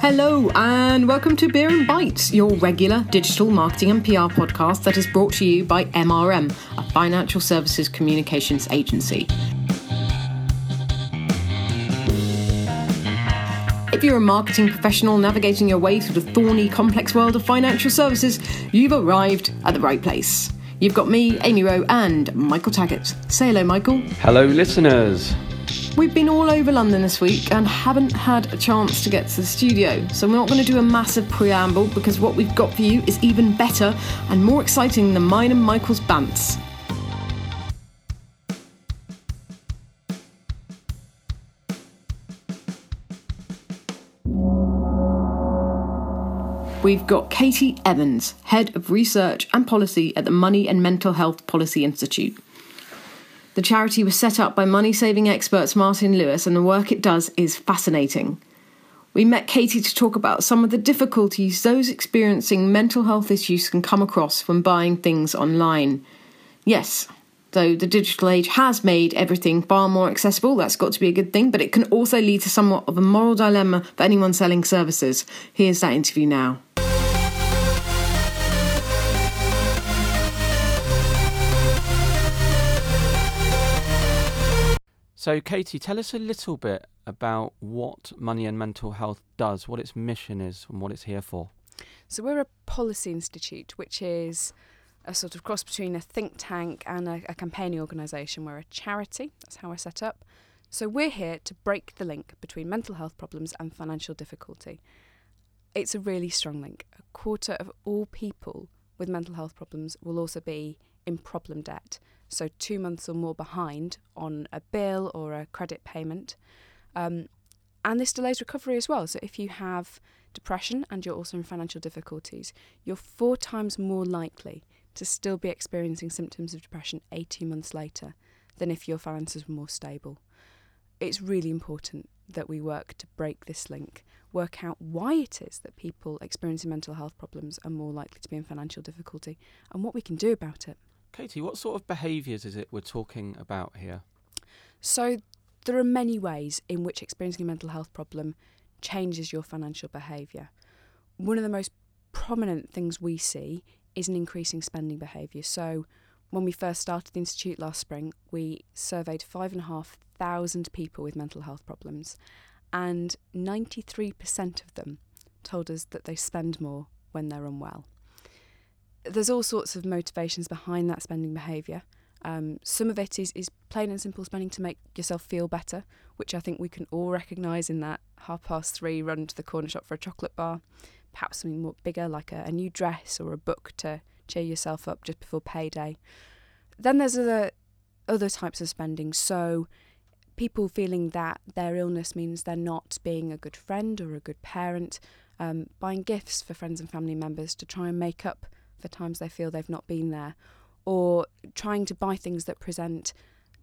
Hello, and welcome to Beer and Bites, your regular digital marketing and PR podcast that is brought to you by MRM, a financial services communications agency. If you're a marketing professional navigating your way through the thorny, complex world of financial services, you've arrived at the right place. You've got me, Amy Rowe, and Michael Taggart. Say hello, Michael. Hello, listeners. We've been all over London this week and haven't had a chance to get to the studio, so we're not going to do a massive preamble because what we've got for you is even better and more exciting than mine and Michael's bants. We've got Katie Evans, Head of Research and Policy at the Money and Mental Health Policy Institute. The charity was set up by money saving experts Martin Lewis, and the work it does is fascinating. We met Katie to talk about some of the difficulties those experiencing mental health issues can come across when buying things online. Yes, though the digital age has made everything far more accessible, that's got to be a good thing, but it can also lead to somewhat of a moral dilemma for anyone selling services. Here's that interview now. So, Katie, tell us a little bit about what Money and Mental Health does, what its mission is, and what it's here for. So, we're a policy institute, which is a sort of cross between a think tank and a, a campaigning organisation. We're a charity, that's how we're set up. So, we're here to break the link between mental health problems and financial difficulty. It's a really strong link. A quarter of all people with mental health problems will also be in problem debt so two months or more behind on a bill or a credit payment. Um, and this delays recovery as well. So if you have depression and you're also in financial difficulties, you're four times more likely to still be experiencing symptoms of depression 18 months later than if your finances were more stable. It's really important that we work to break this link, work out why it is that people experiencing mental health problems are more likely to be in financial difficulty and what we can do about it. Katie, what sort of behaviours is it we're talking about here? So, there are many ways in which experiencing a mental health problem changes your financial behaviour. One of the most prominent things we see is an increasing spending behaviour. So, when we first started the Institute last spring, we surveyed 5,500 people with mental health problems, and 93% of them told us that they spend more when they're unwell there's all sorts of motivations behind that spending behaviour. Um, some of it is, is plain and simple spending to make yourself feel better, which I think we can all recognise in that half past three run to the corner shop for a chocolate bar. Perhaps something more bigger like a, a new dress or a book to cheer yourself up just before payday. Then there's other other types of spending. So people feeling that their illness means they're not being a good friend or a good parent, um, buying gifts for friends and family members to try and make up for times they feel they've not been there, or trying to buy things that present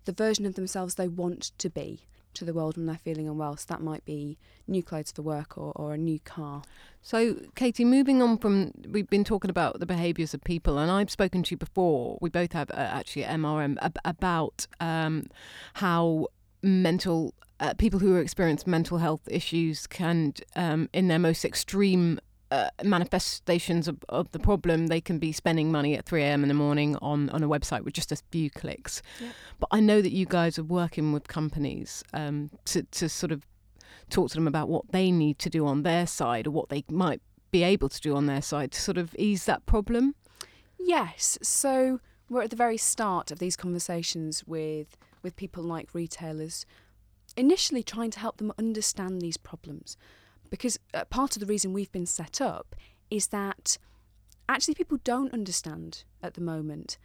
the version of themselves they want to be to the world when they're feeling unwell. So that might be new clothes for work or, or a new car. So, Katie, moving on from, we've been talking about the behaviours of people, and I've spoken to you before, we both have uh, actually MRM, ab- about um, how mental uh, people who experience mental health issues can, um, in their most extreme uh, manifestations of, of, the problem, they can be spending money at 3 a.m. in the morning on, on a website with just a few clicks. Yeah. But I know that you guys are working with companies um, to, to sort of talk to them about what they need to do on their side or what they might be able to do on their side to sort of ease that problem. Yes. So we're at the very start of these conversations with, with people like retailers, initially trying to help them understand these problems because uh, part of the reason we've been set up is that actually people don't understand at the moment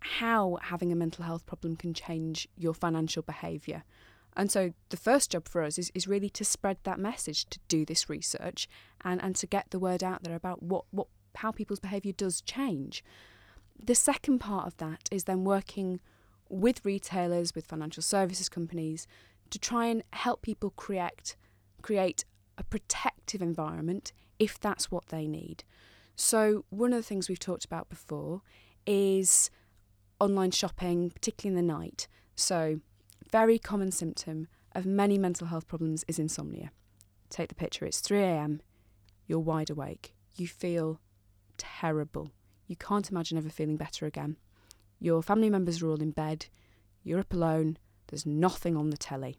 how having a mental health problem can change your financial behaviour. And so the first job for us is, is really to spread that message, to do this research and, and to get the word out there about what, what how people's behaviour does change. The second part of that is then working with retailers, with financial services companies, to try and help people create create a protective environment if that's what they need. So, one of the things we've talked about before is online shopping, particularly in the night. So, very common symptom of many mental health problems is insomnia. Take the picture, it's 3 a.m., you're wide awake. You feel terrible. You can't imagine ever feeling better again. Your family members are all in bed. You're up alone. There's nothing on the telly.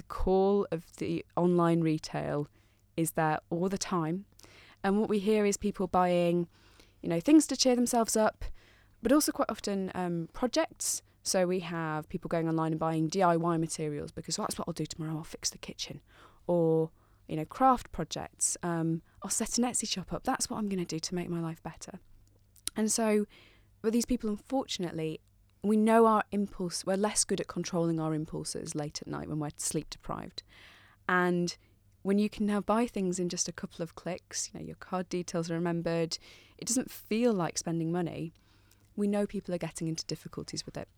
The call of the online retail is there all the time. And what we hear is people buying, you know, things to cheer themselves up, but also quite often um, projects. So we have people going online and buying DIY materials because well, that's what I'll do tomorrow. I'll fix the kitchen, or you know, craft projects. Um, I'll set an Etsy shop up. That's what I'm going to do to make my life better. And so, but these people, unfortunately, we know our impulse. We're less good at controlling our impulses late at night when we're sleep deprived, and when you can now buy things in just a couple of clicks, you know, your card details are remembered, it doesn't feel like spending money. We know people are getting into difficulties with it.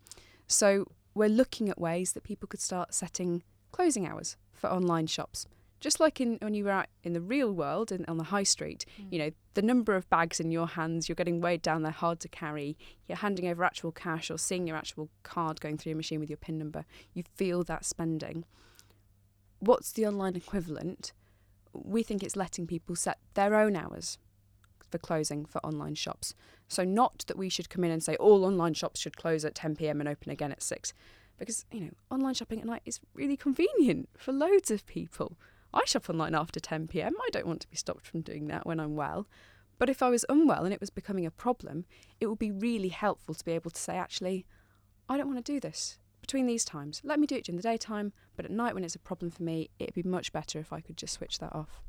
So we're looking at ways that people could start setting closing hours for online shops. Just like in when you were out in the real world and on the high street, mm. you know, the number of bags in your hands, you're getting weighed down, they're hard to carry. You're handing over actual cash or seeing your actual card going through your machine with your PIN number. You feel that spending what's the online equivalent? We think it's letting people set their own hours for closing for online shops. So not that we should come in and say all online shops should close at 10 p.m. and open again at 6 because you know online shopping at night is really convenient for loads of people. I shop online after 10 p.m. I don't want to be stopped from doing that when I'm well. But if I was unwell and it was becoming a problem, it would be really helpful to be able to say actually I don't want to do this between these times. Let me do it during the daytime, but at night when it's a problem for me, it'd be much better if I could just switch that off.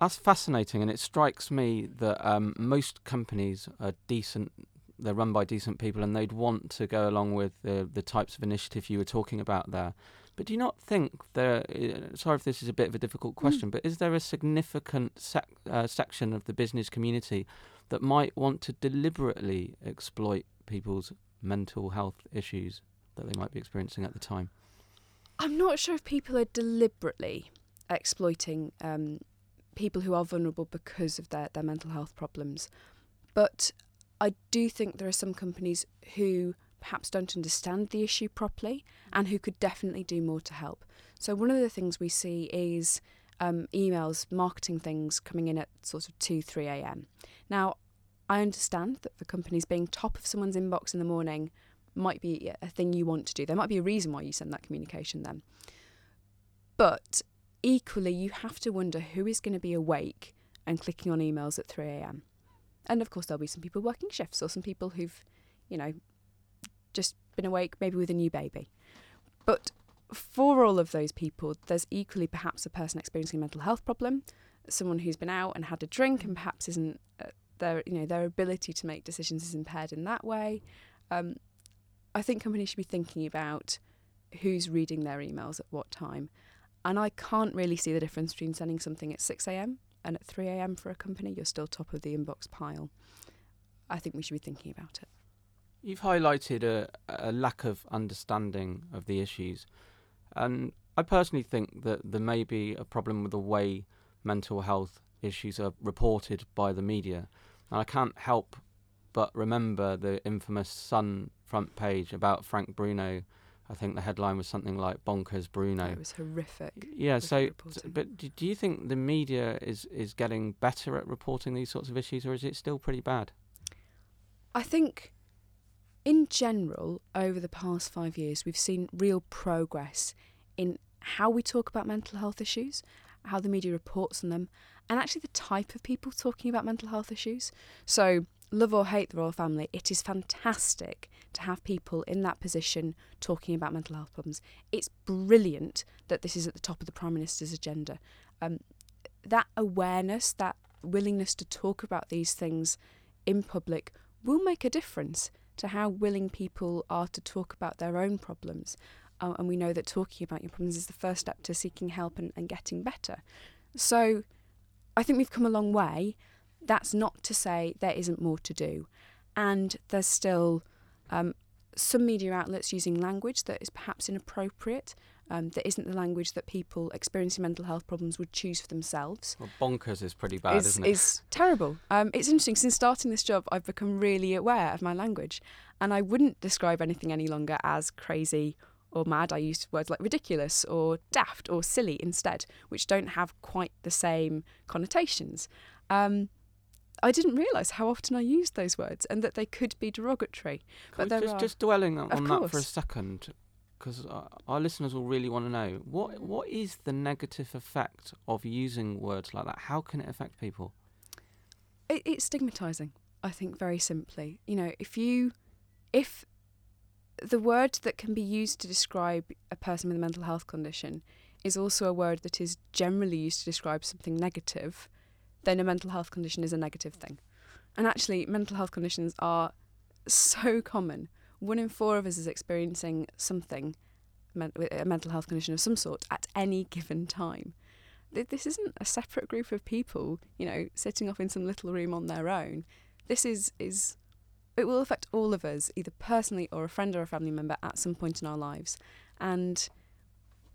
That's fascinating, and it strikes me that um, most companies are decent. They're run by decent people, and they'd want to go along with the the types of initiative you were talking about there. But do you not think there? Uh, sorry if this is a bit of a difficult mm. question, mm. but is there a significant sec, uh, section of the business community that might want to deliberately exploit people's mental health issues that they might be experiencing at the time? I'm not sure if people are deliberately exploiting um, people who are vulnerable because of their, their mental health problems. But I do think there are some companies who perhaps don't understand the issue properly and who could definitely do more to help. So, one of the things we see is um, emails, marketing things coming in at sort of 2, 3 a.m. Now, I understand that for companies being top of someone's inbox in the morning might be a thing you want to do. There might be a reason why you send that communication then. But equally, you have to wonder who is going to be awake and clicking on emails at 3 a.m. And of course, there'll be some people working shifts or some people who've, you know, just been awake maybe with a new baby. But for all of those people, there's equally perhaps a person experiencing a mental health problem, someone who's been out and had a drink and perhaps isn't uh, their you know their ability to make decisions is impaired in that way. Um, I think companies should be thinking about who's reading their emails at what time. And I can't really see the difference between sending something at 6 a.m. and at 3 a.m. for a company. You're still top of the inbox pile. I think we should be thinking about it. You've highlighted a, a lack of understanding of the issues. And I personally think that there may be a problem with the way mental health issues are reported by the media. And I can't help but remember the infamous Sun front page about Frank Bruno. I think the headline was something like "Bonkers Bruno." It was horrific. Yeah. So, but do you think the media is is getting better at reporting these sorts of issues, or is it still pretty bad? I think, in general, over the past five years, we've seen real progress in how we talk about mental health issues, how the media reports on them, and actually the type of people talking about mental health issues. So love or hate the royal family, it is fantastic to have people in that position talking about mental health problems. It's brilliant that this is at the top of the Prime Minister's agenda. Um, that awareness, that willingness to talk about these things in public will make a difference to how willing people are to talk about their own problems. Uh, and we know that talking about your problems is the first step to seeking help and, and getting better. So I think we've come a long way. That's not to say there isn't more to do. And there's still um, some media outlets using language that is perhaps inappropriate, um, that isn't the language that people experiencing mental health problems would choose for themselves. Well, bonkers is pretty bad, is, isn't it? It's terrible. Um, it's interesting. Since starting this job, I've become really aware of my language, and I wouldn't describe anything any longer as crazy or mad, I use words like ridiculous or daft or silly instead, which don't have quite the same connotations. Um, I didn't realise how often I used those words and that they could be derogatory. Can but there just, are. just dwelling on that for a second, because uh, our listeners will really want to know what what is the negative effect of using words like that? How can it affect people? it, it's stigmatizing i think very simply you know if you if the word that can be used to describe a person with a mental health condition is also a word that is generally used to describe something negative then a mental health condition is a negative thing and actually mental health conditions are so common one in four of us is experiencing something a mental health condition of some sort at any given time this isn't a separate group of people, you know, sitting off in some little room on their own. This is is it will affect all of us, either personally or a friend or a family member at some point in our lives. And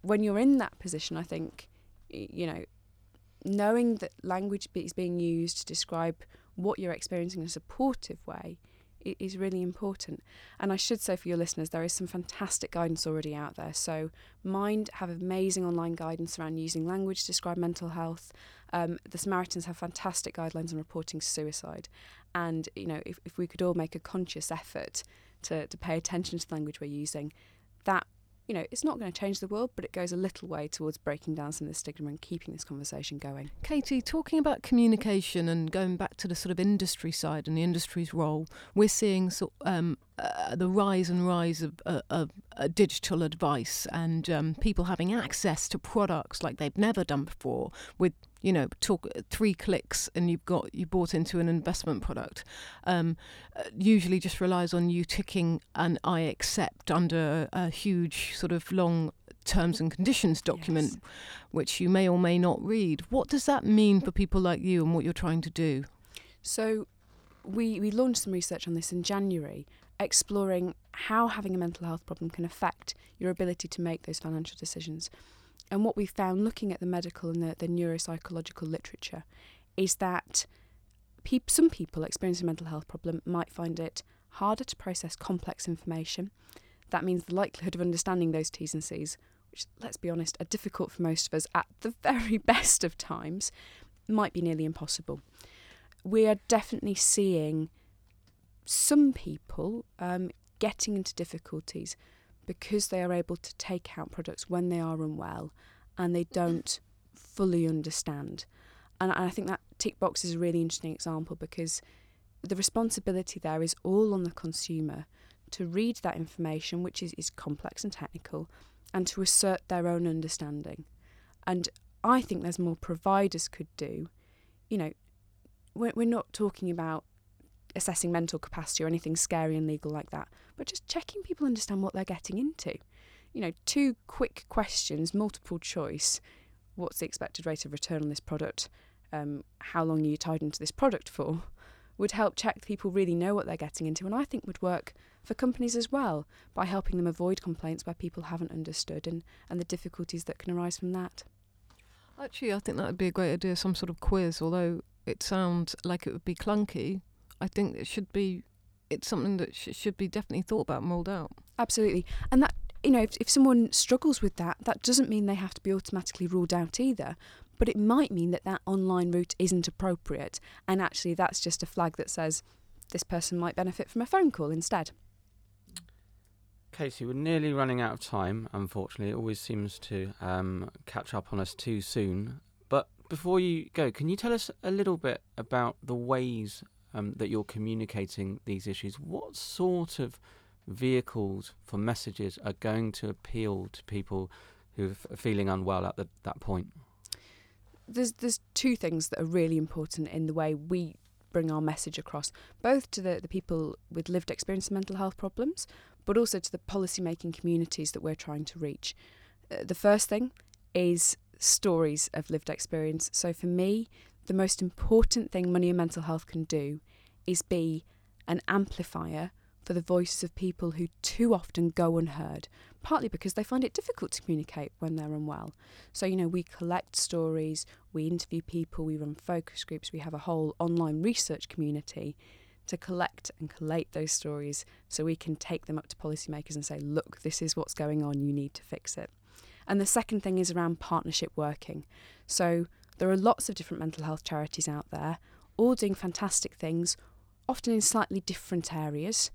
when you're in that position, I think, you know, knowing that language is being used to describe what you're experiencing in a supportive way is really important. And I should say for your listeners, there is some fantastic guidance already out there. So Mind have amazing online guidance around using language to describe mental health. Um, the Samaritans have fantastic guidelines on reporting suicide. And, you know, if, if we could all make a conscious effort to, to pay attention to the language we're using, that, you know, it's not going to change the world, but it goes a little way towards breaking down some of the stigma and keeping this conversation going. Katie, talking about communication and going back to the sort of industry side and the industry's role, we're seeing sort um, uh, the rise and rise of, uh, of uh, digital advice and um, people having access to products like they've never done before. With you know, talk three clicks and you've got you bought into an investment product. Um, uh, usually just relies on you ticking an I accept under a huge sort of long terms and conditions document Yes. which you may or may not read. What does that mean for people like you and what you're trying to do? So we, we launched some research on this in January, exploring how having a mental health problem can affect your ability to make those financial decisions. And what we found looking at the medical and the, the neuropsychological literature is that peop- some people experiencing a mental health problem might find it harder to process complex information. That means the likelihood of understanding those T's and C's, which, let's be honest, are difficult for most of us at the very best of times, might be nearly impossible we are definitely seeing some people um, getting into difficulties because they are able to take out products when they are unwell and they don't fully understand. And I think that tick box is a really interesting example because the responsibility there is all on the consumer to read that information, which is, is complex and technical, and to assert their own understanding. And I think there's more providers could do. You know, we're, we're not talking about assessing mental capacity or anything scary and legal like that, but just checking people understand what they're getting into. You know, two quick questions, multiple choice. What's the expected rate of return on this product? Um, how long are you tied into this product for? Would help check people really know what they're getting into, and I think would work for companies as well by helping them avoid complaints where people haven't understood and, and the difficulties that can arise from that. Actually, I think that would be a great idea, some sort of quiz, although it sounds like it would be clunky. I think it should be, it's something that sh- should be definitely thought about and rolled out. Absolutely. And that, you know, if, if someone struggles with that, that doesn't mean they have to be automatically ruled out either. But it might mean that that online route isn't appropriate. And actually, that's just a flag that says this person might benefit from a phone call instead. Casey, we're nearly running out of time, unfortunately. It always seems to um, catch up on us too soon. But before you go, can you tell us a little bit about the ways um, that you're communicating these issues? What sort of vehicles for messages are going to appeal to people who are feeling unwell at the, that point? There's, there's two things that are really important in the way we bring our message across, both to the, the people with lived experience of mental health problems, but also to the policy-making communities that we're trying to reach. Uh, the first thing is stories of lived experience. So for me, the most important thing money and mental health can do is be an amplifier for the voices of people who too often go unheard, partly because they find it difficult to communicate when they're unwell. So, you know, we collect stories, we interview people, we run focus groups, we have a whole online research community to collect and collate those stories so we can take them up to policymakers and say, look, this is what's going on, you need to fix it. And the second thing is around partnership working. So there are lots of different mental health charities out there, all doing fantastic things, often in slightly different areas.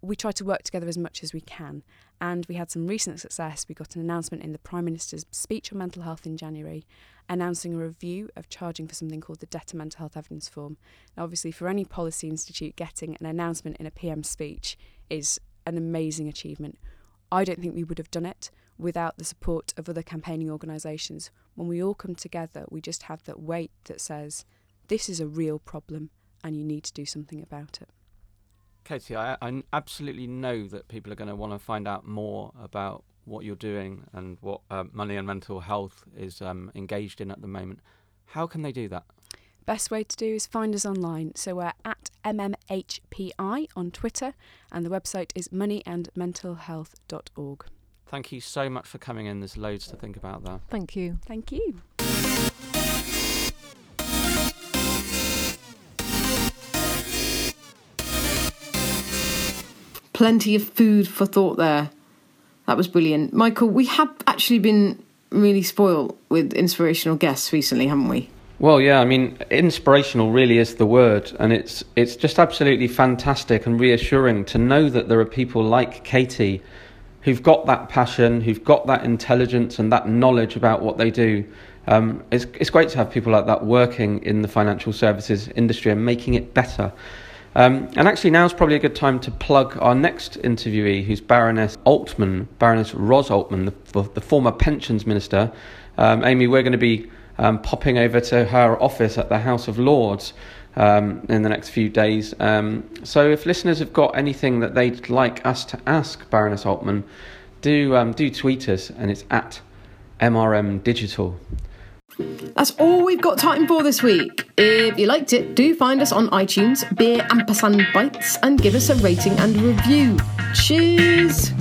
We try to work together as much as we can. And we had some recent success. We got an announcement in the Prime Minister's speech on mental health in January, announcing a review of charging for something called the Debt and Mental Health Evidence Form. Now, obviously, for any policy institute, getting an announcement in a PM speech is an amazing achievement. I don't think we would have done it without the support of other campaigning organisations. When we all come together, we just have that weight that says, this is a real problem and you need to do something about it. Katie, I, I absolutely know that people are going to want to find out more about what you're doing and what uh, money and mental health is um, engaged in at the moment. How can they do that? Best way to do is find us online. So we're at MMHPI on Twitter, and the website is moneyandmentalhealth.org. Thank you so much for coming in. There's loads to think about there. Thank you. Thank you. Plenty of food for thought there. That was brilliant. Michael, we have actually been really spoiled with inspirational guests recently, haven't we? Well, yeah, I mean, inspirational really is the word, and it's it's just absolutely fantastic and reassuring to know that there are people like Katie who've got that passion, who've got that intelligence and that knowledge about what they do. Um, it's it's great to have people like that working in the financial services industry and making it better. Um, and actually, now is probably a good time to plug our next interviewee, who's Baroness Altman, Baroness Ros Altman, the, the former pensions minister. Um, Amy, we're going to be um, popping over to her office at the House of Lords um, in the next few days. Um, so, if listeners have got anything that they'd like us to ask Baroness Altman, do um, do tweet us, and it's at MRM Digital. That's all we've got time for this week. If you liked it, do find us on iTunes, Beer Ampersand Bites, and give us a rating and review. Cheers!